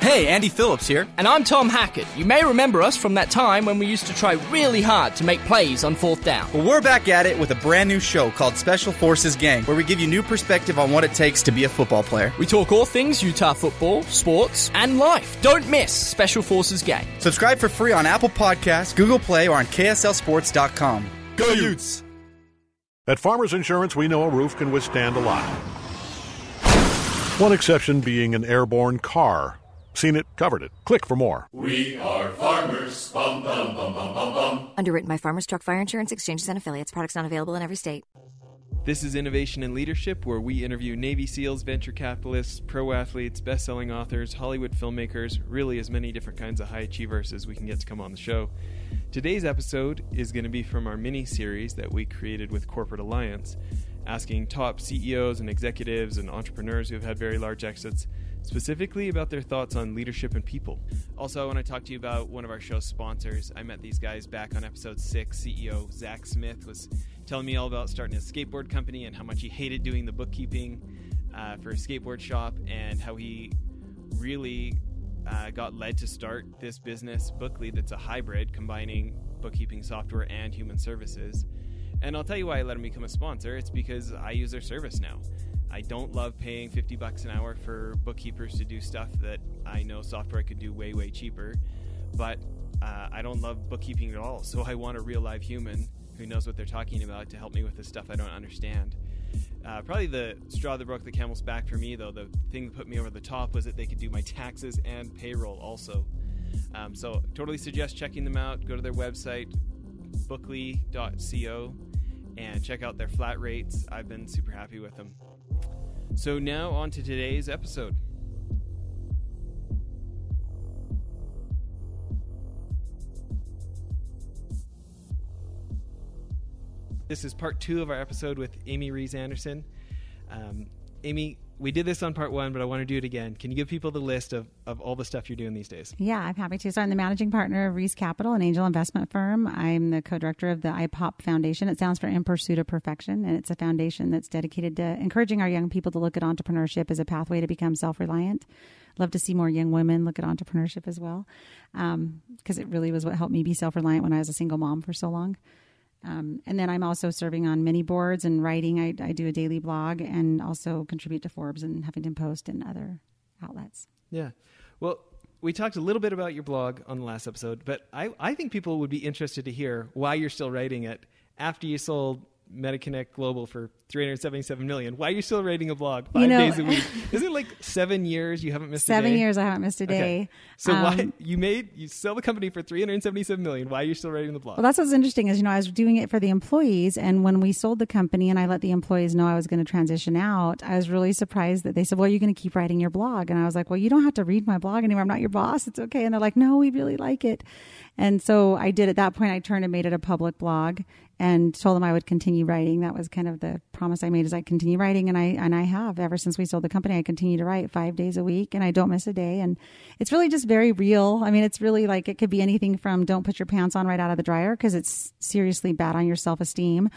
Hey, Andy Phillips here. And I'm Tom Hackett. You may remember us from that time when we used to try really hard to make plays on fourth down. Well, we're back at it with a brand new show called Special Forces Gang, where we give you new perspective on what it takes to be a football player. We talk all things Utah football, sports, and life. Don't miss Special Forces Gang. Subscribe for free on Apple Podcasts, Google Play, or on KSLSports.com. Go Utes! At Farmers Insurance, we know a roof can withstand a lot. One exception being an airborne car. Seen it, covered it. Click for more. We are farmers. Bum, bum, bum, bum, bum, bum. Underwritten by Farmers Truck Fire Insurance Exchanges and Affiliates. Products not available in every state. This is Innovation and Leadership, where we interview Navy SEALs, venture capitalists, pro athletes, best selling authors, Hollywood filmmakers, really as many different kinds of high achievers as we can get to come on the show. Today's episode is going to be from our mini series that we created with Corporate Alliance, asking top CEOs and executives and entrepreneurs who have had very large exits specifically about their thoughts on leadership and people. Also, I want to talk to you about one of our show's sponsors. I met these guys back on episode six. CEO Zach Smith was telling me all about starting a skateboard company and how much he hated doing the bookkeeping uh, for a skateboard shop and how he really uh, got led to start this business, Bookly, that's a hybrid combining bookkeeping software and human services. And I'll tell you why I let him become a sponsor. It's because I use their service now. I don't love paying 50 bucks an hour for bookkeepers to do stuff that I know software could do way, way cheaper. But uh, I don't love bookkeeping at all. So I want a real live human who knows what they're talking about to help me with the stuff I don't understand. Uh, probably the straw that broke the camel's back for me, though, the thing that put me over the top was that they could do my taxes and payroll also. Um, so, totally suggest checking them out. Go to their website, bookly.co, and check out their flat rates. I've been super happy with them. So, now on to today's episode. This is part two of our episode with Amy Rees Anderson. Um, Amy, we did this on part one, but I want to do it again. Can you give people the list of, of all the stuff you're doing these days? Yeah, I'm happy to. So I'm the managing partner of Rees Capital, an angel investment firm. I'm the co-director of the IPOP Foundation. It stands for In Pursuit of Perfection, and it's a foundation that's dedicated to encouraging our young people to look at entrepreneurship as a pathway to become self-reliant. Love to see more young women look at entrepreneurship as well, because um, it really was what helped me be self-reliant when I was a single mom for so long. Um, and then I'm also serving on many boards and writing. I, I, do a daily blog and also contribute to Forbes and Huffington Post and other outlets. Yeah. Well, we talked a little bit about your blog on the last episode, but I, I think people would be interested to hear why you're still writing it after you sold MediConnect Global for 377 million. Why are you still writing a blog five you know, days a week? Is it like seven years you haven't missed seven years I haven't missed a day. Okay. So um, why you made you sell the company for 377 million? Why are you still writing the blog? Well, that's what's interesting is you know I was doing it for the employees, and when we sold the company and I let the employees know I was going to transition out, I was really surprised that they said, "Well, you're going to keep writing your blog," and I was like, "Well, you don't have to read my blog anymore. I'm not your boss. It's okay." And they're like, "No, we really like it." And so I did at that point, I turned and made it a public blog and told them I would continue writing. That was kind of the promise I made is I continue writing and I and I have ever since we sold the company. I continue to write five days a week and I don't miss a day. And it's really just very real. I mean, it's really like it could be anything from don't put your pants on right out of the dryer because it's seriously bad on your self esteem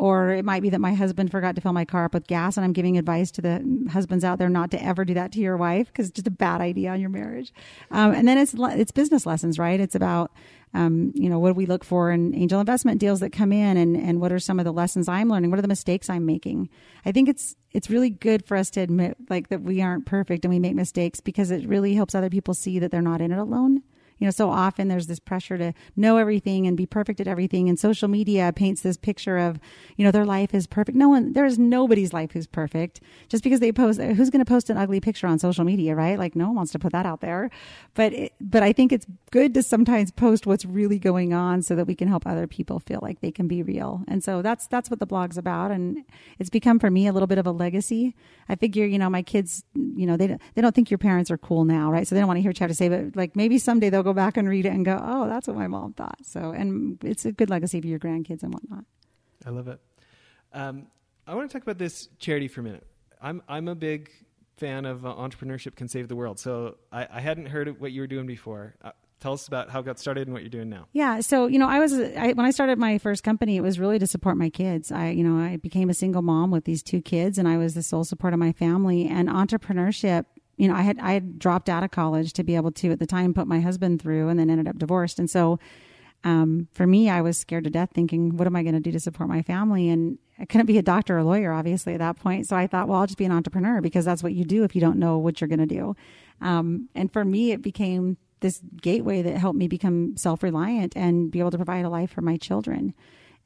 or it might be that my husband forgot to fill my car up with gas, and I'm giving advice to the husbands out there not to ever do that to your wife because it's just a bad idea on your marriage. Um, and then it's it's business lessons, right? It's about um, you know what do we look for in angel investment deals that come in, and and what are some of the lessons I'm learning? What are the mistakes I'm making? I think it's it's really good for us to admit like that we aren't perfect and we make mistakes because it really helps other people see that they're not in it alone you know, so often there's this pressure to know everything and be perfect at everything. And social media paints this picture of, you know, their life is perfect. No one, there is nobody's life who's perfect. Just because they post, who's going to post an ugly picture on social media, right? Like no one wants to put that out there. But, it, but I think it's good to sometimes post what's really going on so that we can help other people feel like they can be real. And so that's, that's what the blog's about. And it's become for me a little bit of a legacy. I figure, you know, my kids, you know, they, they don't think your parents are cool now, right? So they don't want to hear what you have to say, but like maybe someday they'll go go back and read it and go, oh, that's what my mom thought. So, and it's a good legacy for your grandkids and whatnot. I love it. Um, I want to talk about this charity for a minute. I'm I'm a big fan of uh, entrepreneurship can save the world. So I, I hadn't heard what you were doing before. Uh, tell us about how it got started and what you're doing now. Yeah, so you know, I was I, when I started my first company, it was really to support my kids. I you know I became a single mom with these two kids, and I was the sole support of my family. And entrepreneurship you know, I had I had dropped out of college to be able to at the time put my husband through, and then ended up divorced. And so, um, for me, I was scared to death, thinking, "What am I going to do to support my family?" And I couldn't be a doctor or lawyer, obviously, at that point. So I thought, well, I'll just be an entrepreneur because that's what you do if you don't know what you're going to do. Um, and for me, it became this gateway that helped me become self reliant and be able to provide a life for my children.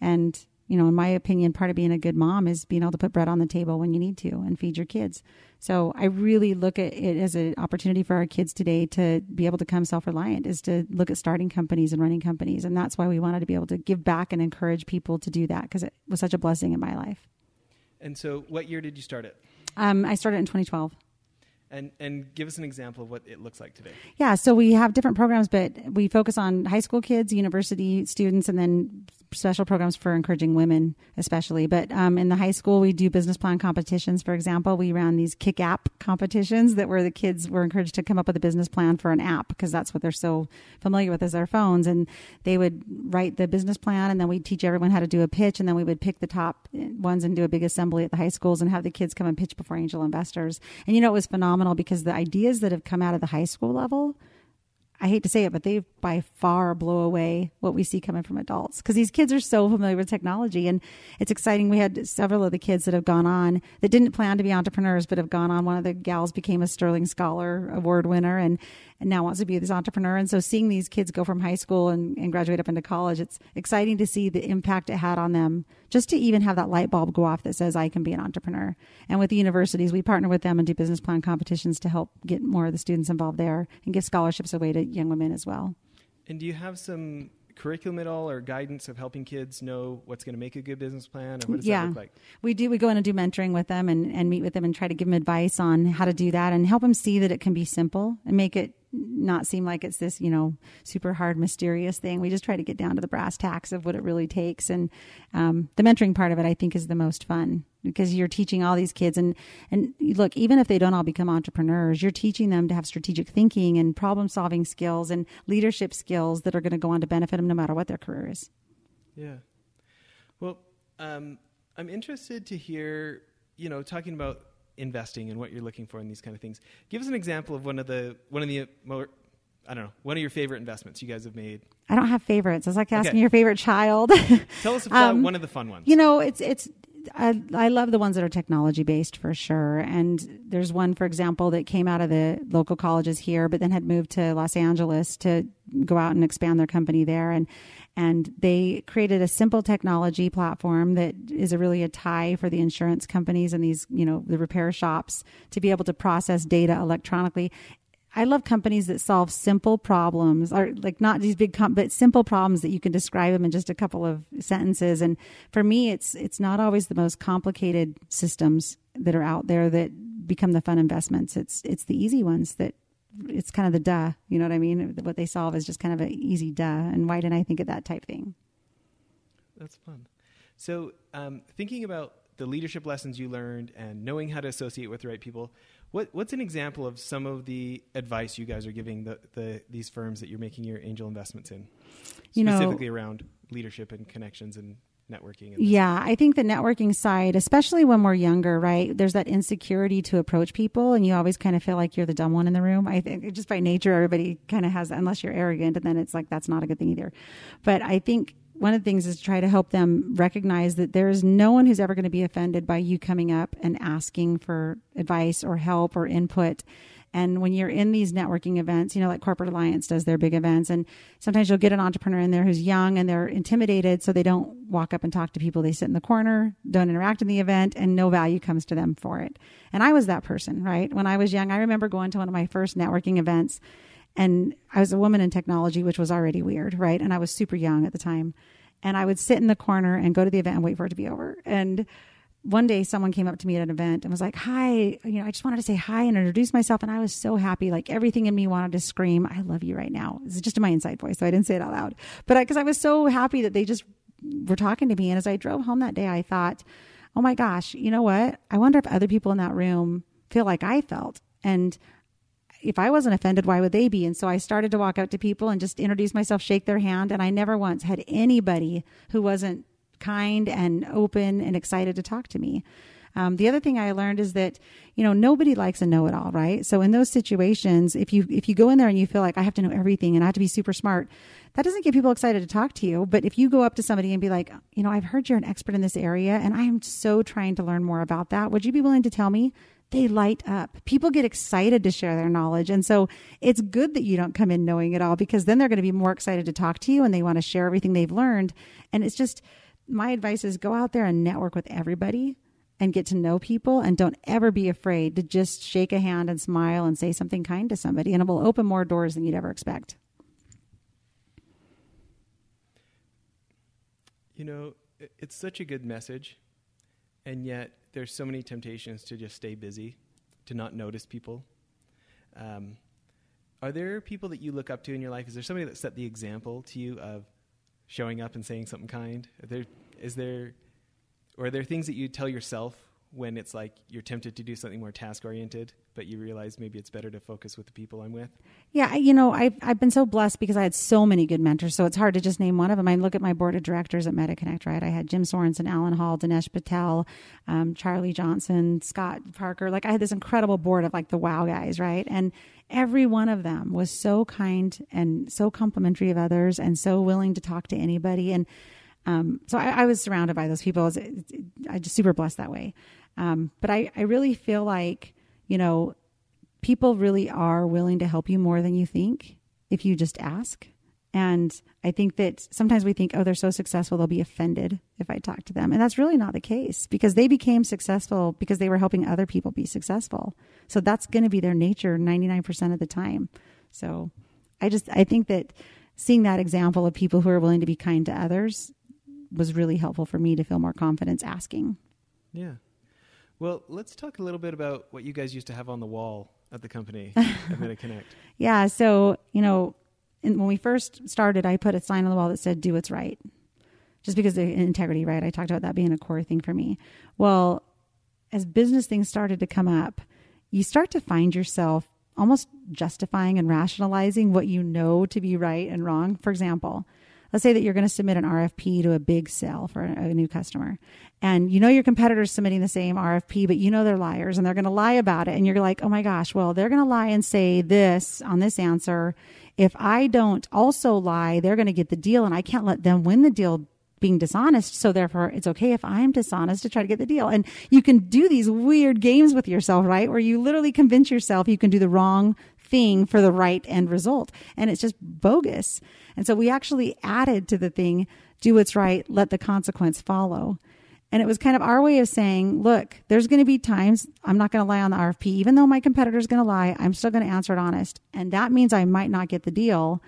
And you know, in my opinion, part of being a good mom is being able to put bread on the table when you need to and feed your kids. So I really look at it as an opportunity for our kids today to be able to become self reliant, is to look at starting companies and running companies. And that's why we wanted to be able to give back and encourage people to do that because it was such a blessing in my life. And so, what year did you start it? Um, I started in 2012. And and give us an example of what it looks like today. Yeah, so we have different programs, but we focus on high school kids, university students, and then special programs for encouraging women, especially. But um, in the high school, we do business plan competitions. For example, we ran these Kick App competitions that where the kids were encouraged to come up with a business plan for an app because that's what they're so familiar with is their phones. And they would write the business plan, and then we'd teach everyone how to do a pitch, and then we would pick the top ones and do a big assembly at the high schools and have the kids come and pitch before angel investors. And you know, it was phenomenal because the ideas that have come out of the high school level I hate to say it, but they by far blow away what we see coming from adults because these kids are so familiar with technology. And it's exciting. We had several of the kids that have gone on that didn't plan to be entrepreneurs, but have gone on. One of the gals became a Sterling Scholar Award winner and, and now wants to be this entrepreneur. And so seeing these kids go from high school and, and graduate up into college, it's exciting to see the impact it had on them just to even have that light bulb go off that says, I can be an entrepreneur. And with the universities, we partner with them and do business plan competitions to help get more of the students involved there and give scholarships away to young women as well. And do you have some curriculum at all or guidance of helping kids know what's going to make a good business plan or what does yeah. that look like? We do. We go in and do mentoring with them and, and meet with them and try to give them advice on how to do that and help them see that it can be simple and make it not seem like it's this, you know, super hard, mysterious thing. We just try to get down to the brass tacks of what it really takes. And um, the mentoring part of it, I think, is the most fun because you're teaching all these kids. And, and look, even if they don't all become entrepreneurs, you're teaching them to have strategic thinking and problem solving skills and leadership skills that are going to go on to benefit them no matter what their career is. Yeah. Well, um, I'm interested to hear, you know, talking about investing and what you're looking for in these kind of things. Give us an example of one of the one of the more I don't know one of your favorite investments you guys have made. I don't have favorites. It's like asking Okay. your favorite child. Tell us about Um, one of the fun ones. You know, it's it's. I, I love the ones that are technology based for sure. And there's one, for example, that came out of the local colleges here, but then had moved to Los Angeles to go out and expand their company there. And and they created a simple technology platform that is a really a tie for the insurance companies and these, you know, the repair shops to be able to process data electronically. I love companies that solve simple problems, or like not these big, com- but simple problems that you can describe them in just a couple of sentences. And for me, it's it's not always the most complicated systems that are out there that become the fun investments. It's it's the easy ones that it's kind of the duh. You know what I mean? What they solve is just kind of an easy duh. And why didn't I think of that type thing? That's fun. So, um, thinking about the leadership lessons you learned and knowing how to associate with the right people, what, what's an example of some of the advice you guys are giving the, the these firms that you're making your angel investments in, You know- specifically around leadership and connections and networking? And? Yeah, I think the networking side, especially when we're younger, right? There's that insecurity to approach people, and you always kind of feel like you're the dumb one in the room. I think just by nature, everybody kind of has, unless you're arrogant, and then it's like that's not a good thing either. But I think one of the things is to try to help them recognize that there is no one who's ever going to be offended by you coming up and asking for advice or help or input. And when you're in these networking events, you know, like Corporate Alliance does their big events, and sometimes you'll get an entrepreneur in there who's young and they're intimidated, so they don't walk up and talk to people. They sit in the corner, don't interact in the event, and no value comes to them for it. And I was that person, right? When I was young, I remember going to one of my first networking events, and I was a woman in technology, which was already weird, right? And I was super young at the time. And I would sit in the corner and go to the event and wait for it to be over. And one day someone came up to me at an event and was like, Hi, you know, I just wanted to say hi and introduce myself. And I was so happy. Like everything in me wanted to scream, I love you right now. Is just in my inside voice. So I didn't say it out loud. But because I, was so happy that they just were talking to me. And as I drove home that day, I thought, Oh my gosh, you know what? I wonder if other people in that room feel like I felt. And if I wasn't offended, why would they be? And so I started to walk out to people and just introduce myself, shake their hand. And I never once had anybody who wasn't kind and open and excited to talk to me. Um, the other thing I learned is that you know nobody likes a know-it-all, right? So in those situations, if you if you go in there and you feel like I have to know everything and I have to be super smart, that doesn't get people excited to talk to you. But if you go up to somebody and be like, you know, I've heard you're an expert in this area and I am so trying to learn more about that. Would you be willing to tell me? They light up. People get excited to share their knowledge. And so it's good that you don't come in knowing it all because then they're going to be more excited to talk to you and they want to share everything they've learned. And it's just, my advice is go out there and network with everybody and get to know people and don't ever be afraid to just shake a hand and smile and say something kind to somebody and it will open more doors than you'd ever expect. You know, it's such a good message, and yet there's so many temptations to just stay busy, to not notice people. Um, are there people that you look up to in your life? Is there somebody that set the example to you of showing up and saying something kind? There, is there, or are there things that you tell yourself when it's like you're tempted to do something more task oriented, but you realize maybe it's better to focus with the people I'm with? Yeah, you know, I've, I've been so blessed because I had so many good mentors. So it's hard to just name one of them. I look at my board of directors at MediConnect, right? I had Jim Sorenson, Alan Hall, Dinesh Patel, um, Charlie Johnson, Scott Parker. Like I had this incredible board of like the wow guys, right? And every one of them was so kind and so complimentary of others and so willing to talk to anybody. And um, so I, I, was surrounded by those people. I, was, I just super blessed that way. Um, but I, I really feel like, you know, people really are willing to help you more than you think if you just ask. And I think that sometimes we think, oh, they're so successful, they'll be offended if I talk to them. And that's really not the case because they became successful because they were helping other people be successful. So that's going to be their nature 99% of the time. So I just, I think that seeing that example of people who are willing to be kind to others was really helpful for me to feel more confidence asking. Yeah. Well, let's talk a little bit about what you guys used to have on the wall at the company at MediConnect. Yeah. So, you know, in, when we first started, I put a sign on the wall that said, do what's right. Just because of integrity, right? I talked about that being a core thing for me. Well, as business things started to come up, you start to find yourself almost justifying and rationalizing what you know to be right and wrong. For example, let's say that you're going to submit an RFP to a big sale for a, new customer and you know your competitors submitting the same RFP, but you know they're liars and they're going to lie about it. And you're like, oh my gosh, well, they're going to lie and say this on this answer. If I don't also lie, they're going to get the deal and I can't let them win the deal being dishonest. So therefore, it's okay if I'm dishonest to try to get the deal. And you can do these weird games with yourself, right? Where you literally convince yourself you can do the wrong thing for the right end result. And it's just bogus. And so we actually added to the thing, do what's right, let the consequence follow. And it was kind of our way of saying, look, there's going to be times I'm not going to lie on the RFP. Even though my competitor's going to lie, I'm still going to answer it honest. And that means I might not get the deal,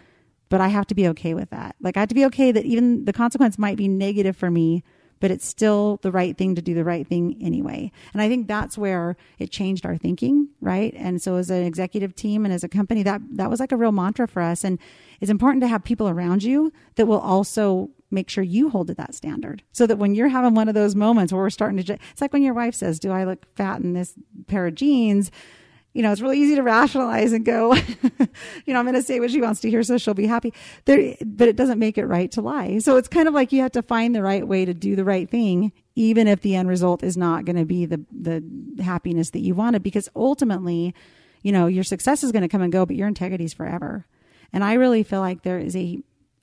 but I have to be okay with that. Like I have to be okay that even the consequence might be negative for me, but it's still the right thing to do the right thing anyway. And I think that's where it changed our thinking, right? And so as an executive team and as a company, that that was like a real mantra for us. And it's important to have people around you that will also make sure you hold to that standard so that when you're having one of those moments where we're starting to, it's like when your wife says, do I look fat in this pair of jeans? You know, it's really easy to rationalize and go, you know, I'm going to say what she wants to hear so she'll be happy. There, but it doesn't make it right to lie. So it's kind of like you have to find the right way to do the right thing, even if the end result is not going to be the, the happiness that you wanted, because ultimately, you know, your success is going to come and go, but your integrity is forever. And I really feel like there is a,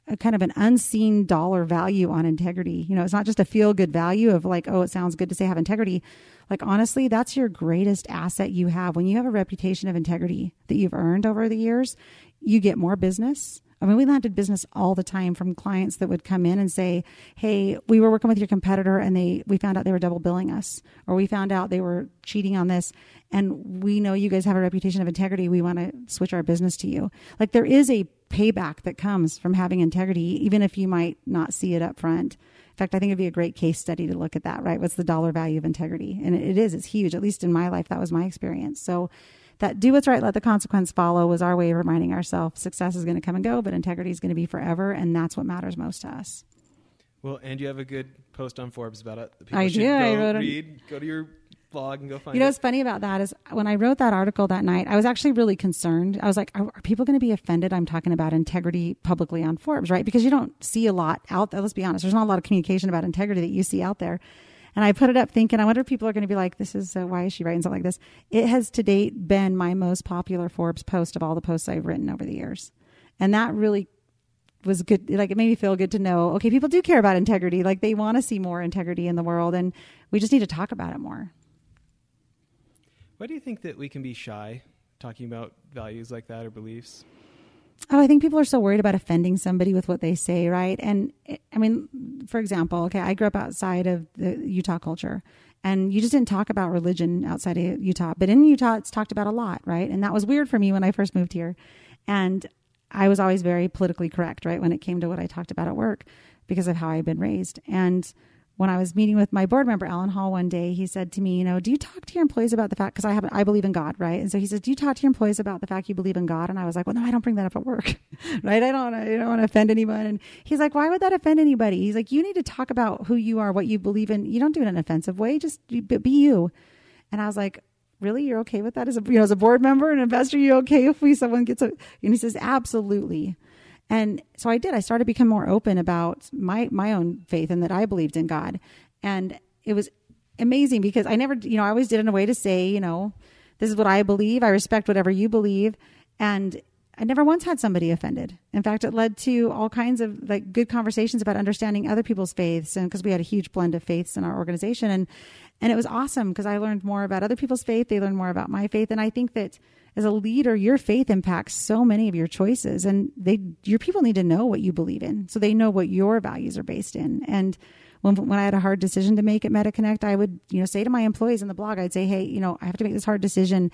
a kind of an unseen dollar value on integrity. You know, it's not just a feel good value of like, oh, it sounds good to say have integrity like, honestly, that's your greatest asset you have. When you have a reputation of integrity that you've earned over the years, you get more business. I mean, we landed business all the time from clients that would come in and say, "Hey, we were working with your competitor, and they we found out they were double billing us, or we found out they were cheating on this, and we know you guys have a reputation of integrity. We want to switch our business to you." Like there is a payback that comes from having integrity, even if you might not see it up front. In fact, I think it'd be a great case study to look at that, right? What's the dollar value of integrity? And it is, it's huge. At least in my life, that was my experience. So that do what's right, let the consequence follow was our way of reminding ourselves success is going to come and go, but integrity is going to be forever. And that's what matters most to us. Well, and you have a good post on Forbes about it. People I do. Go I wrote read. Go to your blog and go find you know it. what's funny about that is when I wrote that article that night, I was actually really concerned. I was like, are, are people going to be offended? I'm talking about integrity publicly on Forbes, right? Because you don't see a lot out there. Let's be honest. There's not a lot of communication about integrity that you see out there. And I put it up thinking, I wonder if people are going to be like, this is, uh, why is she writing something like this? It has to date been my most popular Forbes post of all the posts I've written over the years. And that really was good. Like it made me feel good to know, okay, people do care about integrity. Like they want to see more integrity in the world. And we just need to talk about it more. Why do you think that we can be shy talking about values like that or beliefs? Oh, I think people are so worried about offending somebody with what they say, right? And I mean, for example, okay, I grew up outside of the Utah culture, and you just didn't talk about religion outside of Utah. But in Utah, it's talked about a lot, right? And that was weird for me when I first moved here. And I was always very politically correct, right, when it came to what I talked about at work because of how I had been raised. And when I was meeting with my board member, Alan Hall, one day, he said to me, you know, do you talk to your employees about the fact, because I have, I believe in God, right? And so he says, do you talk to your employees about the fact you believe in God? And I was like, well, no, I don't bring that up at work, right? I don't, I don't want to offend anyone. And he's like, why would that offend anybody? He's like, you need to talk about who you are, what you believe in. You don't do it in an offensive way. Just be you. And I was like, really? You're okay with that as a, you know, as a board member and investor? You okay if we, someone gets a, and he says, absolutely. And so I did. I started to become more open about my my own faith and that I believed in God. And it was amazing because I never, you know, I always did in a way to say, you know, this is what I believe. I respect whatever you believe. And I never once had somebody offended. In fact, it led to all kinds of like good conversations about understanding other people's faiths, and because we had a huge blend of faiths in our organization, and and it was awesome because I learned more about other people's faith. They learned more about my faith, and I think that as a leader, your faith impacts so many of your choices, and they your people need to know what you believe in, so they know what your values are based in, and when, when I had a hard decision to make at MediConnect, I would, you know, say to my employees in the blog, I'd say, hey, you know, I have to make this hard decision.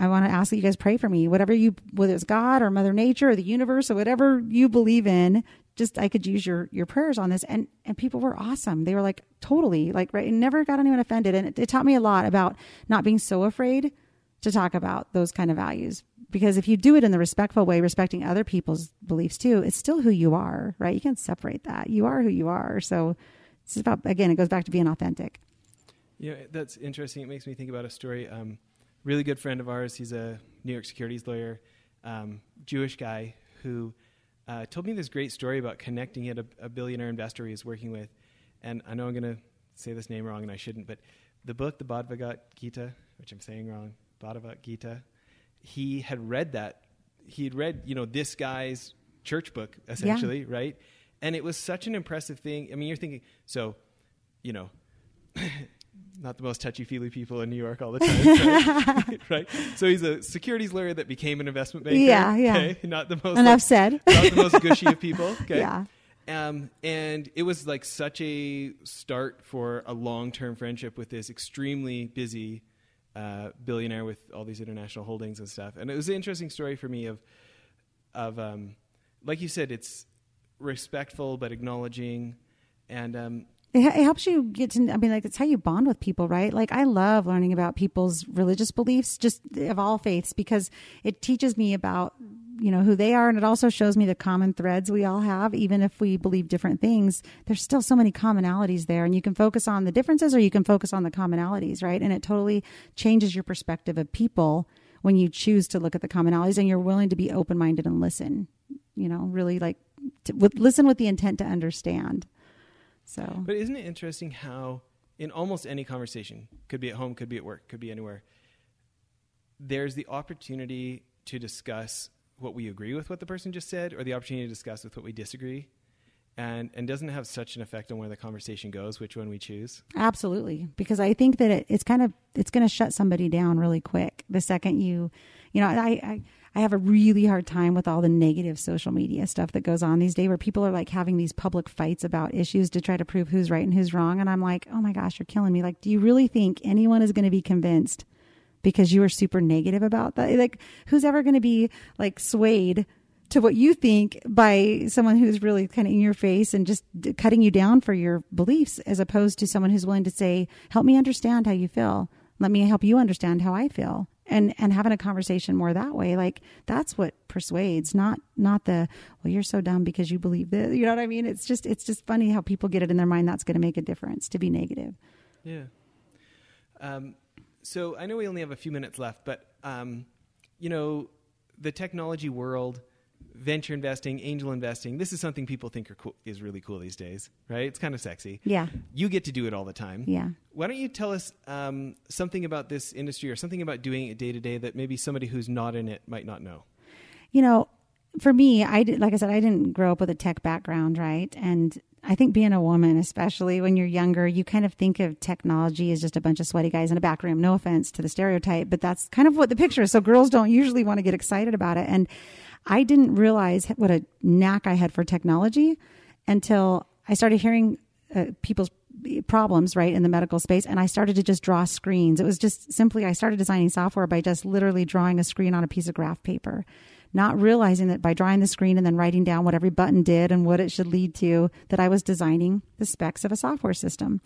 I want to ask that you guys pray for me. Whatever you, whether it's God or Mother Nature or the universe or whatever you believe in, just I could use your your prayers on this. And and people were awesome. They were like totally like right. Never got anyone offended, and it, it taught me a lot about not being so afraid to talk about those kind of values. Because if you do it in the respectful way, respecting other people's beliefs too, it's still who you are, right? You can't separate that. You are who you are. So it's about again, it goes back to being authentic. Yeah, that's interesting. It makes me think about a story. Um, really good friend of ours. He's a New York securities lawyer, um, Jewish guy who uh, told me this great story about connecting at a, a billionaire investor he's working with. And I know I'm going to say this name wrong, and I shouldn't, but the book, the Bhagavad Gita, which I'm saying wrong, Bhagavad Gita, he had read that. He had read, you know, this guy's church book, essentially, yeah. right? And it was such an impressive thing. I mean, you're thinking, so, you know, not the most touchy feely people in New York all the time, right? right? So he's a securities lawyer that became an investment banker. Yeah, yeah. Okay? Not the most enough like, said. Not the most gushy of people. Okay. Yeah. Um, and it was like such a start for a long term friendship with this extremely busy uh, billionaire with all these international holdings and stuff. And it was an interesting story for me of of um, like you said, it's respectful but acknowledging, and um, it, it, helps you get to. I mean, like it's how you bond with people, right? Like I love learning about people's religious beliefs, just of all faiths, because it teaches me about you know who they are and it also shows me the common threads we all have even if we believe different things there's still so many commonalities there and you can focus on the differences or you can focus on the commonalities right and it totally changes your perspective of people when you choose to look at the commonalities and you're willing to be open-minded and listen you know really like to, with, listen with the intent to understand. So, but isn't it interesting how in almost any conversation, could be at home, could be at work, could be anywhere, there's the opportunity to discuss what we agree with what the person just said, or the opportunity to discuss with what we disagree. And, and doesn't have such an effect on where the conversation goes, which one we choose. Absolutely, because I think that it, it's kind of it's going to shut somebody down really quick the second you, you know, I, I I have a really hard time with all the negative social media stuff that goes on these days where people are like having these public fights about issues to try to prove who's right and who's wrong. And I'm like, oh my gosh, you're killing me. Like, do you really think anyone is going to be convinced because you are super negative about that? Like, who's ever going to be like swayed to what you think by someone who's really kind of in your face and just cutting you down for your beliefs as opposed to someone who's willing to say, help me understand how you feel. Let me help you understand how I feel and and having a conversation more that way like that's what persuades not not the well you're so dumb because you believe this you know what i mean? It's just it's just funny how people get it in their mind that's going to make a difference to be negative. Yeah. Um, so i know we only have a few minutes left but um, you know the technology world venture investing, angel investing. This is something people think are cool, is really cool these days, right? It's kind of sexy. Yeah. You get to do it all the time. Yeah. Why don't you tell us um, something about this industry or something about doing it day to day that maybe somebody who's not in it might not know? You know, for me, I did, like I said, I didn't grow up with a tech background, right? And I think being a woman, especially when you're younger, you kind of think of technology as just a bunch of sweaty guys in a back room. No offense to the stereotype, but that's kind of what the picture is. So girls don't usually want to get excited about it. And I didn't realize what a knack I had for technology until I started hearing uh, people's problems right in the medical space and i started to just draw screens. It was just simply i started designing software by just literally drawing a screen on a piece of graph paper not realizing that by drawing the screen and then writing down what every button did and what it should lead to that i was designing the specs of a software system.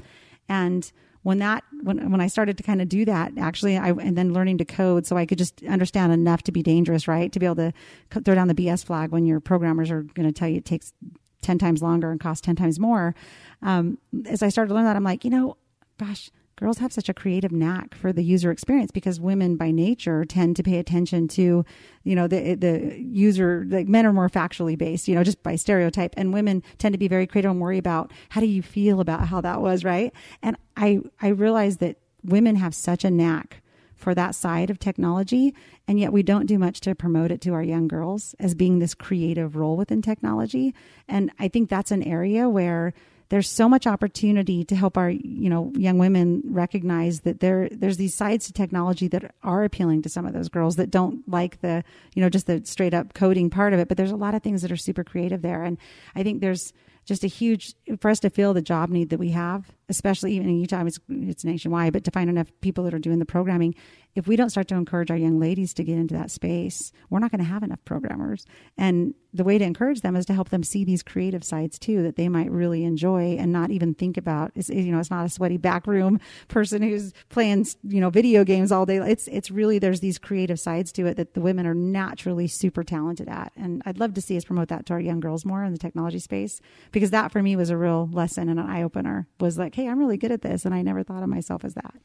And when that when when I started to kind of do that, actually, I and then learning to code so I could just understand enough to be dangerous, right? To be able to throw down the BS flag when your programmers are going to tell you it takes ten times longer and costs ten times more. Um, as I started to learn that, I'm like, you know, gosh, girls have such a creative knack for the user experience because women by nature tend to pay attention to you know the the user like men are more factually based you know just by stereotype. And women tend to be very creative and worry about how do you feel about how that was right? And i i realized that women have such a knack for that side of technology and yet we don't do much to promote it to our young girls as being this creative role within technology. And i think that's an area where there's so much opportunity to help our you know young women recognize that there there's these sides to technology that are appealing to some of those girls that don't like the you know just the straight up coding part of it. But there's a lot of things that are super creative there. And i think there's just a huge for us to fill the job need that we have especially even in utah it's, it's nationwide but to find enough people that are doing the programming if we don't start to encourage our young ladies to get into that space, we're not going to have enough programmers. And the way to encourage them is to help them see these creative sides too that they might really enjoy and not even think about. It's, you know, it's not a sweaty backroom person who's playing, you know, video games all day. It's, it's really, there's these creative sides to it that the women are naturally super talented at. And I'd love to see us promote that to our young girls more in the technology space because that for me was a real lesson and an eye opener was like, Hey, I'm really good at this. And I never thought of myself as that.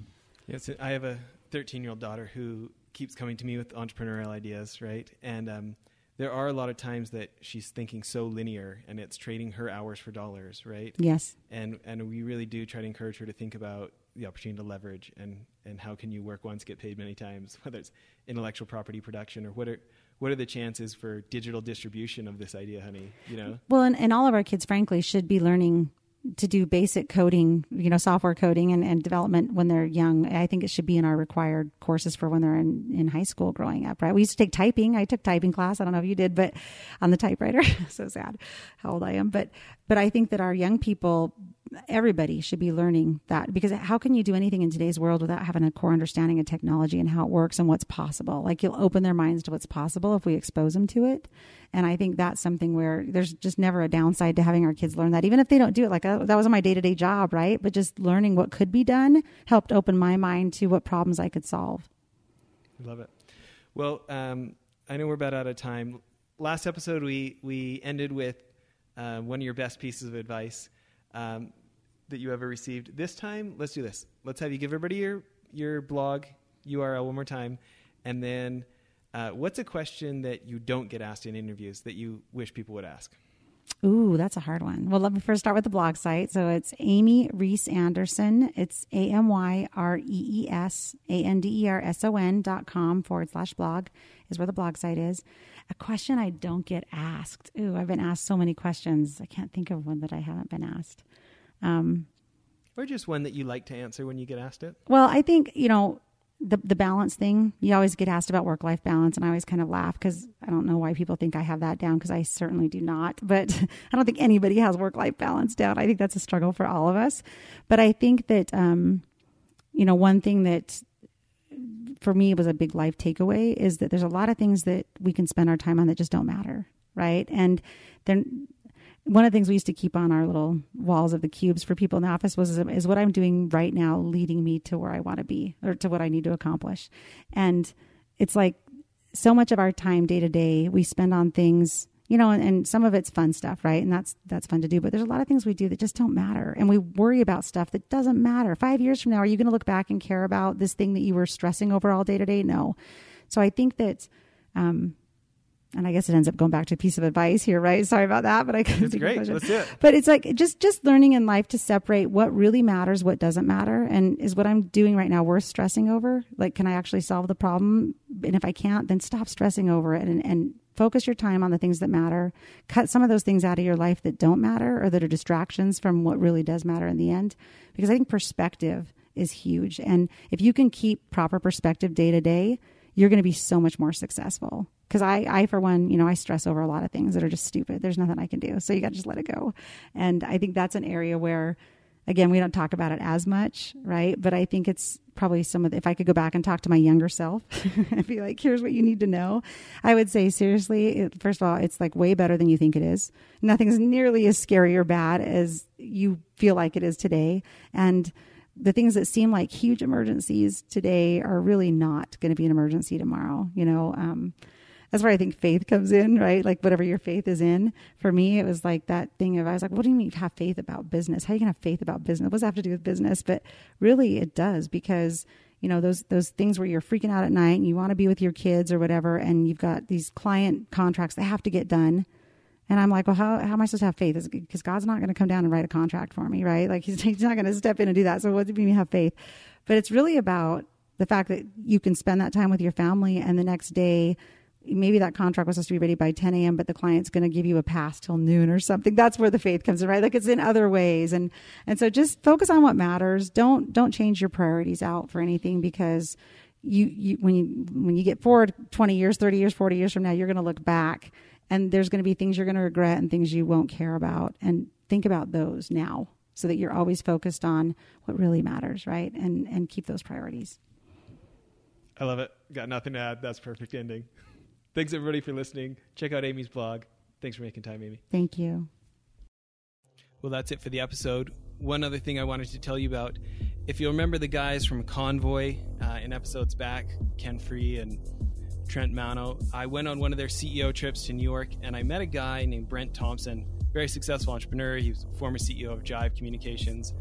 Yes, I have a 13 year old daughter who keeps coming to me with entrepreneurial ideas, right? And um, there are a lot of times that she's thinking so linear and it's trading her hours for dollars, right? Yes. And and we really do try to encourage her to think about the opportunity to leverage and and how can you work once get paid many times, whether it's intellectual property production or what are what are the chances for digital distribution of this idea, honey? You know. Well, and, and all of our kids, frankly, should be learning to do basic coding, you know, software coding and, and development when they're young. I think it should be in our required courses for when they're in, in high school growing up, right? We used to take typing. I took typing class. I don't know if you did, but on the typewriter. so sad how old I am. But, but I think that our young people everybody should be learning that. Because how can you do anything in today's world without having a core understanding of technology and how it works and what's possible? Like you'll open their minds to what's possible if we expose them to it. And i think that's something where there's just never a downside to having our kids learn that. Even if they don't do it like uh, that was my day-to-day job right? But just learning what could be done helped open my mind to what problems i could solve. I love it. Well um, i know we're about out of time. Last episode we we ended with uh, one of your best pieces of advice. Um, that you ever received. This time, let's do this. Let's have you give everybody your your blog URL one more time, and then uh, what's a question that you don't get asked in interviews that you wish people would ask? Ooh, that's a hard one. Well, let me first start with the blog site. So it's Amy Rees Anderson. It's A M Y R E E S A N D E R S O N dot com forward slash blog is where the blog site is. A question I don't get asked. Ooh, I've been asked so many questions. I can't think of one that I haven't been asked. Um, or just one that you like to answer when you get asked it? Well, I think, you know, the the balance thing. You always get asked about work life balance, and I always kind of laugh because I don't know why people think I have that down because I certainly do not. But I don't think anybody has work life balance down. I think that's a struggle for all of us. But I think that um, you know one thing that for me was a big life takeaway is that there's a lot of things that we can spend our time on that just don't matter, right? And then one of the things we used to keep on our little walls of the cubes for people in the office was is what I'm doing right now leading me to where I want to be or to what I need to accomplish. And it's like so much of our time day to day we spend on things, you know, and, and, some of it's fun stuff, right? And that's that's fun to do. But there's a lot of things we do that just don't matter, and we worry about stuff that doesn't matter. Five years from now, are you going to look back and care about this thing that you were stressing over all day to day? No. So I think that um, and I guess it ends up going back to a piece of advice here, right? Sorry about that, but I couldn't It's great. a question. Let's do it. But it's like just just learning in life to separate what really matters, what doesn't matter, and is what I'm doing right now worth stressing over? Like, can I actually solve the problem? And if I can't, then stop stressing over it and, and focus your time on the things that matter. Cut some of those things out of your life that don't matter or that are distractions from what really does matter in the end. Because I think perspective is huge, and if you can keep proper perspective day to day, you're going to be so much more successful. Because I, I for one you know i stress over a lot of things that are just stupid. There's nothing i can do. So you got to just let it go. And i think that's an area where again we don't talk about it as much right? But i think it's probably some of the, if i could go back and talk to my younger self and be like here's what you need to know i would say seriously it, first of all it's like way better than you think it is. Nothing's nearly as scary or bad as you feel like it is today. And the things that seem like huge emergencies today are really not going to be an emergency tomorrow. You know, um, that's where I think faith comes in, right? Like whatever your faith is in. For me, it was like that thing of I was like, what do you mean have faith about business? How are you gonna have faith about business? What does that have to do with business? But really, it does because you know those those things where you're freaking out at night and you want to be with your kids or whatever, and you've got these client contracts that have to get done. And I'm like, well, how, how am I supposed to have faith? Because God's not going to come down and write a contract for me, right? Like he's, he's not going to step in and do that. So what do you mean have faith? But it's really about the fact that you can spend that time with your family and the next day, maybe that contract was supposed to be ready by 10 a.m., but the client's going to give you a pass till noon or something. That's where the faith comes in, right? Like it's in other ways. And, and so just focus on what matters. Don't, don't change your priorities out for anything because you, you, when you, when you get forward 20 years, 30 years, 40 years from now, you're going to look back and there's going to be things you're going to regret and things you won't care about. And think about those now so that you're always focused on what really matters, right? And, and keep those priorities. I love it. Got nothing to add. That's perfect ending. Thanks everybody for listening. Check out Amy's blog. Thanks for making time, Amy. Thank you. Well, that's it for the episode. One other thing I wanted to tell you about. If you remember the guys from Convoy uh, in episodes back, Ken Free and Trent Mano, I went on one of their CEO trips to New York and I met a guy named Brent Thompson, very successful entrepreneur. He was former CEO of Jive Communications,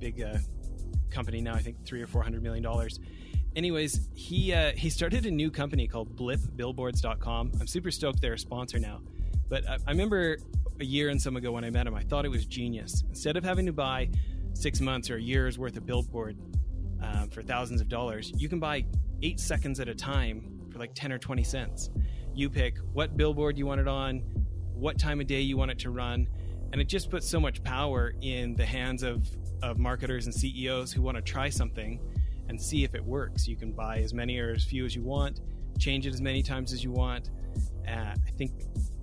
big uh, company now, I think three or four hundred million dollars. Anyways, he uh, he started a new company called BlipBillboards.com. I'm super stoked they're a sponsor now. But I, I remember a year and some ago when I met him, I thought it was genius. Instead of having to buy six months or a year's worth of billboard um, for thousands of dollars, you can buy eight seconds at a time for like 10 or 20 cents. You pick what billboard you want it on, what time of day you want it to run, and it just puts so much power in the hands of, of marketers and CEOs who want to try something and see if it works. You can buy as many or as few as you want, change it as many times as you want. Uh, I think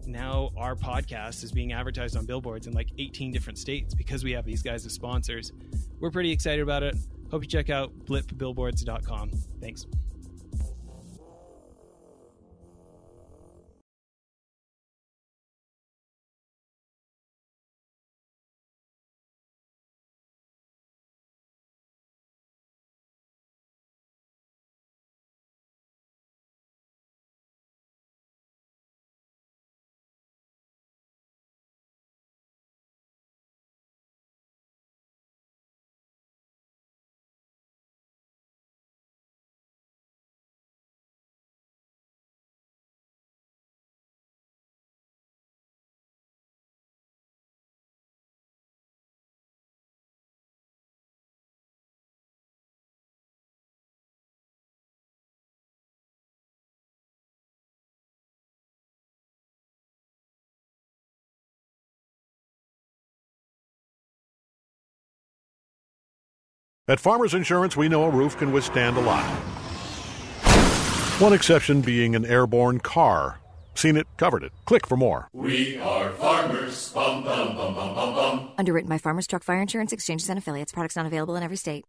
now our podcast is being advertised on billboards in like 18 different states because we have these guys as sponsors. We're pretty excited about it. Hope you check out blipbillboards.com. Thanks. At Farmers Insurance, we know a roof can withstand a lot. One exception being an airborne car. Seen it, covered it. Click for more. We are farmers. Bum, bum, bum, bum, bum, bum. Underwritten by Farmers Truck Fire Insurance Exchanges and Affiliates. Products not available in every state.